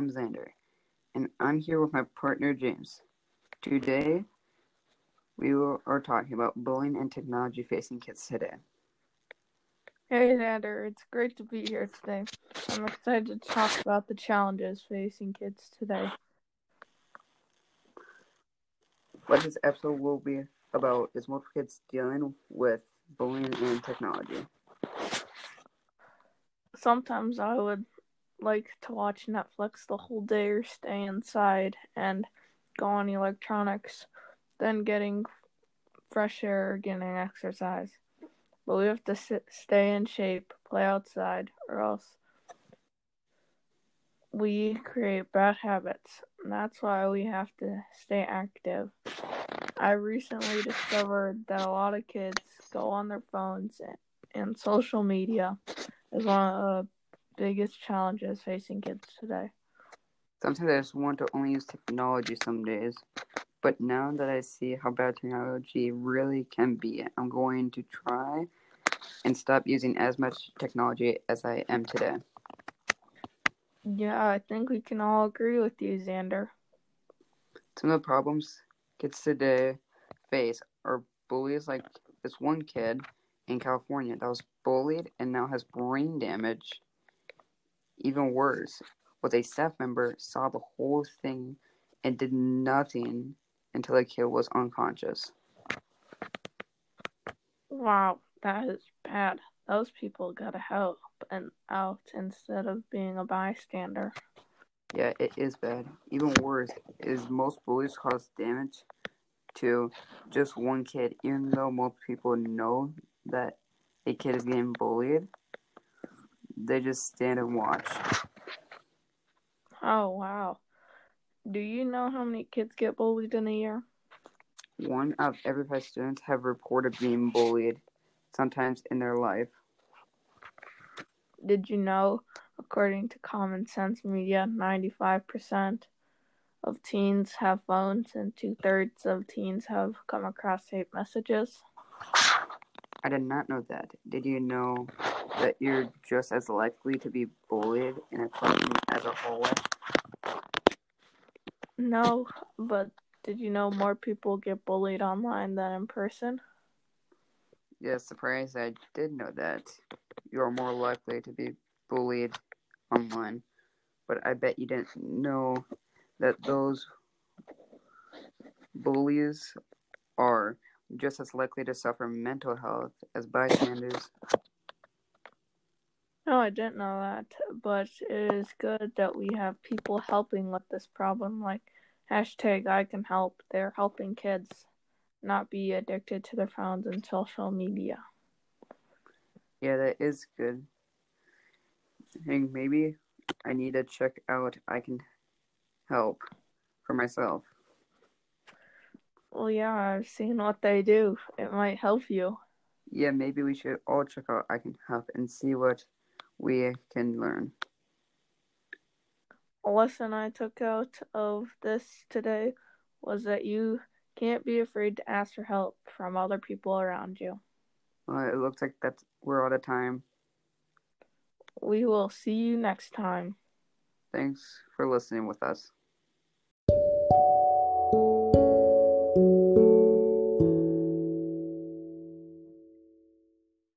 I'm Xander, and I'm here with my partner James. Today, we are talking about bullying and technology facing kids today. Hey Xander, it's great to be here today. I'm excited to talk about the challenges facing kids today. What this episode will be about is multiple kids dealing with bullying and technology. Sometimes I would like to watch Netflix the whole day or stay inside and go on electronics, then getting fresh air or getting exercise. But we have to sit, stay in shape, play outside, or else we create bad habits. And that's why we have to stay active. I recently discovered that a lot of kids go on their phones and, and social media is one of the biggest challenges facing kids today. Sometimes I just want to only use technology some days. But now that I see how bad technology really can be, I'm going to try and stop using as much technology as I am today. Yeah, I think we can all agree with you, Xander. Some of the problems kids today face are bullies like this one kid in California that was bullied and now has brain damage. Even worse, was a staff member saw the whole thing and did nothing until the kid was unconscious. Wow, that is bad. Those people gotta help and out instead of being a bystander. Yeah, it is bad. Even worse is most bullies cause damage to just one kid, even though most people know that a kid is getting bullied. They just stand and watch. Oh wow. Do you know how many kids get bullied in a year? One out of every five students have reported being bullied, sometimes in their life. Did you know, according to Common Sense Media, 95% of teens have phones and two thirds of teens have come across hate messages? I did not know that. Did you know that you're just as likely to be bullied in a classroom as a hallway? No, but did you know more people get bullied online than in person? Yes, surprise, I did know that. You are more likely to be bullied online. But I bet you didn't know that those bullies are just as likely to suffer mental health as bystanders. No, I didn't know that, but it is good that we have people helping with this problem, like hashtag I can help. They're helping kids not be addicted to their phones and social media. Yeah, that is good. I think maybe I need to check out I can help for myself. Well, yeah, I've seen what they do. It might help you. Yeah, maybe we should all check out I can help and see what we can learn. A lesson I took out of this today was that you can't be afraid to ask for help from other people around you. Well, it looks like that's we're out of time. We will see you next time. Thanks for listening with us.